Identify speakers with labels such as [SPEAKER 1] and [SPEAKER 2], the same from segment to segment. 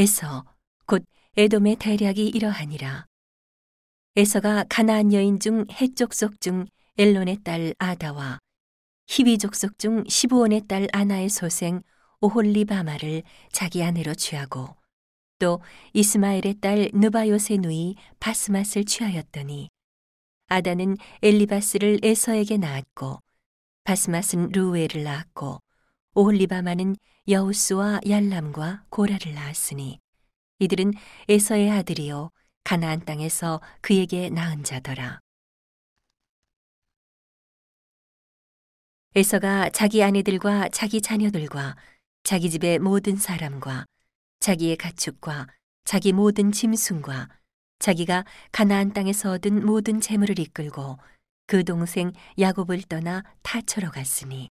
[SPEAKER 1] 에서 곧 에돔의 대략이 이러하니라. 에서가 가나안 여인 중 해족속 중 엘론의 딸 아다와 히비 족속 중 시부온의 딸 아나의 소생 오홀리바마를 자기 아내로 취하고 또 이스마엘의 딸 느바요세 누이 바스맛을 취하였더니 아다는 엘리바스를 에서에게 낳았고 바스맛은 루웨를 낳았고 오홀리바마는 여우스와 얄람과 고라를 낳았으니 이들은 에서의 아들이요 가나안 땅에서 그에게 낳은 자더라. 에서가 자기 아내들과 자기 자녀들과 자기 집의 모든 사람과 자기의 가축과 자기 모든 짐승과 자기가 가나안 땅에서 얻은 모든 재물을 이끌고 그 동생 야곱을 떠나 타처로 갔으니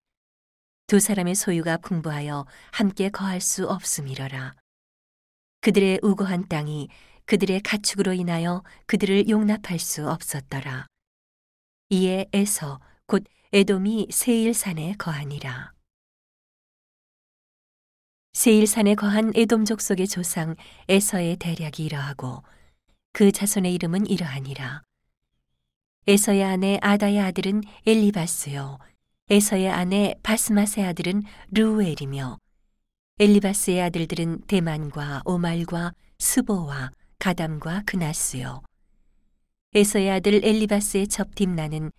[SPEAKER 1] 두 사람의 소유가 풍부하여 함께 거할 수 없음이러라. 그들의 우거한 땅이 그들의 가축으로 인하여 그들을 용납할 수 없었더라. 이에 에서 곧 에돔이 세일산에 거하니라. 세일산에 거한 에돔 족 속의 조상 에서의 대략이 이러하고 그 자손의 이름은 이러하니라. 에서의 아내 아다의 아들은 엘리바스요. 에서의 아내 바스마의 아들은 루엘이며 엘리바스의 아들들은 대만과 오말과 스보와 가담과 그나스요. 에서의 아들 엘리바스의 첩팀나는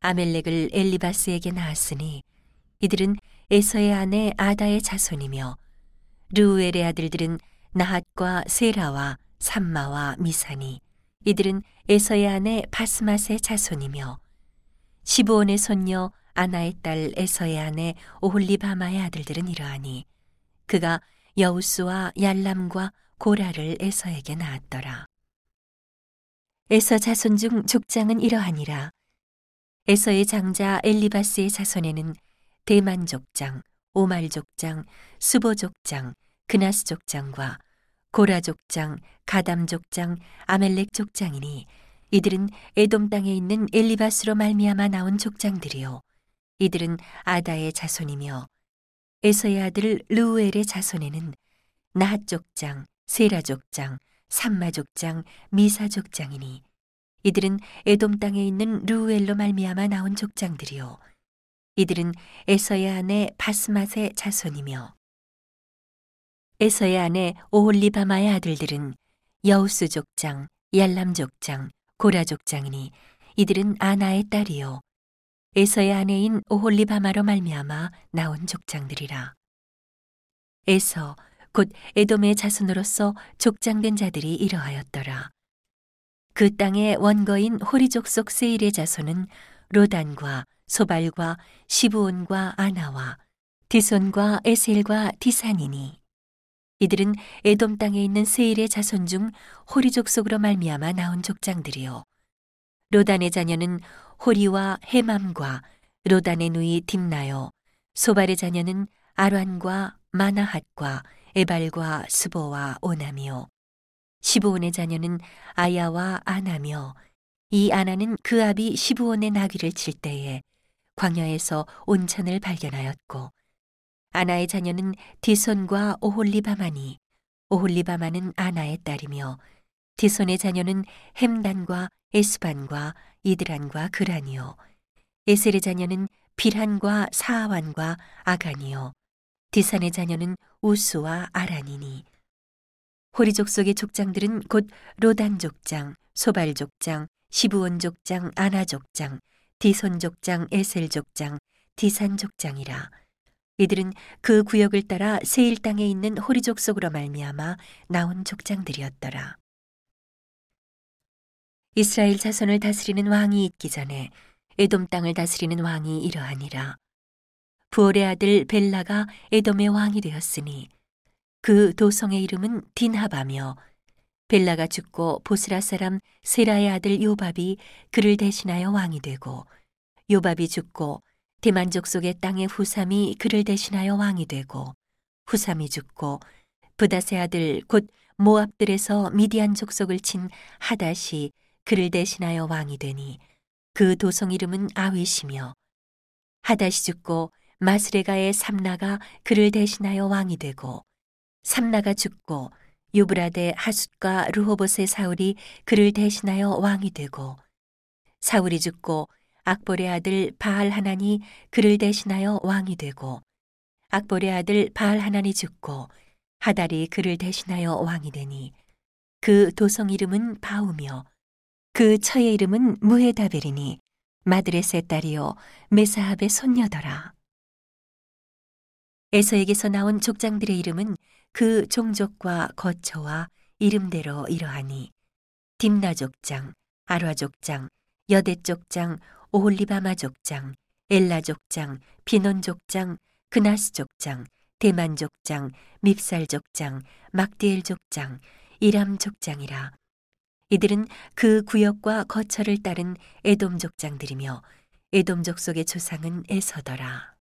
[SPEAKER 1] 아멜렉을 엘리바스에게 낳았으니 이들은 에서의 아내 아다의 자손이며 르우엘의 아들들은 나핫과 세라와 삼마와 미사니 이들은 에서의 아내 바스맛의 자손이며 시브온의 손녀 아나의 딸 에서의 아내 오홀리바마의 아들들은 이러하니 그가 여우스와 얄람과 고라를 에서에게 낳았더라. 에서 자손 중 족장은 이러하니라. 에서의 장자 엘리바스의 자손에는 대만 족장, 오말 족장, 수보 족장, 그나스 족장과 고라 족장, 가담 족장, 아멜렉 족장이니 이들은 에돔 땅에 있는 엘리바스로 말미암아 나온 족장들이요 이들은 아다의 자손이며 에서의 아들 르우엘의 자손에는 나핫 족장, 세라 족장, 삼마 족장, 미사 족장이니 이들은 에돔 땅에 있는 르우엘로 말미암아 나온 족장들이요. 이들은 에서의 아내 바스맛의 자손이며 에서의 아내 오홀리바마의 아들들은 여우스 족장, 얄람 족장, 고라 족장이니 이들은 아나의 딸이요 에서의 아내인 오홀리바마로 말미암아 나온 족장들이라. 에서 곧 에돔의 자손으로서 족장된 자들이 이러하였더라. 그 땅의 원거인 호리족 속 세일의 자손은 로단과 소발과 시부온과 아나와 디손과 에셀과 디산이니 이들은 에돔 땅에 있는 세일의 자손 중 호리족 속으로 말미암아 나온 족장들이요 로단의 자녀는 호리와 헤맘과 로단의 누이 딥나요. 소발의 자녀는 아란과 마나핫과 에발과 스보와 오나미요. 시부온의 자녀는 아야와 아나며 이 아나는 그 아비 시부온의 나귀를 칠 때에 광야에서 온천을 발견하였고 아나의 자녀는 디손과 오홀리바마니 오홀리바마는 아나의 딸이며 디손의 자녀는 햄단과 에스반과 이드란과 그란이요 에셀의 자녀는 빌한과 사아완과 아간이요 디산의 자녀는 우스와 아란이니 호리족 속의 족장들은 곧 로단 족장, 소발 족장, 시부온 족장, 아나 족장, 디손 족장, 에셀 족장, 디산 족장이라. 이들은 그 구역을 따라 세일 땅에 있는 호리족 속으로 말미암아 나온 족장들이었더라. 이스라엘 자손을 다스리는 왕이 있기 전에 에돔 땅을 다스리는 왕이 이러하니라. 부올의 아들 벨라가 에돔의 왕이 되었으니 그 도성의 이름은 딘하바며 벨라가 죽고 보스라 사람 세라의 아들 요밥이 그를 대신하여 왕이 되고 요밥이 죽고 대만족 속의 땅의 후삼이 그를 대신하여 왕이 되고 후삼이 죽고 부다세 아들 곧 모압들에서 미디안 족속을 친 하닷이 그를 대신하여 왕이 되니 그 도성 이름은 아윗이며 하닷이 죽고 마스레가의 삼나가 그를 대신하여 왕이 되고 삼나가 죽고 유브라데 하숫과 르호봇의 사울이 그를 대신하여 왕이 되고 사울이 죽고 악볼의 아들 바알 하나니 그를 대신하여 왕이 되고 악볼의 아들 바알 하나니 죽고 하달이 그를 대신하여 왕이 되니 그 도성 이름은 바우며 그 처의 이름은 무헤다벨이니 마드레스의 딸이요 메사합의 손녀더라. 에서에게서 나온 족장들의 이름은 그 종족과 거처와 이름대로 이러하니 딥나 족장, 아라 족장, 여대 족장, 오홀리바마 족장, 엘라 족장, 비논 족장, 그나스 족장, 대만 족장, 밉살 족장, 막디엘 족장, 이람 족장이라. 이들은 그 구역과 거처를 따른 에돔 족장들이며 에돔 족 속의 조상은 에서더라.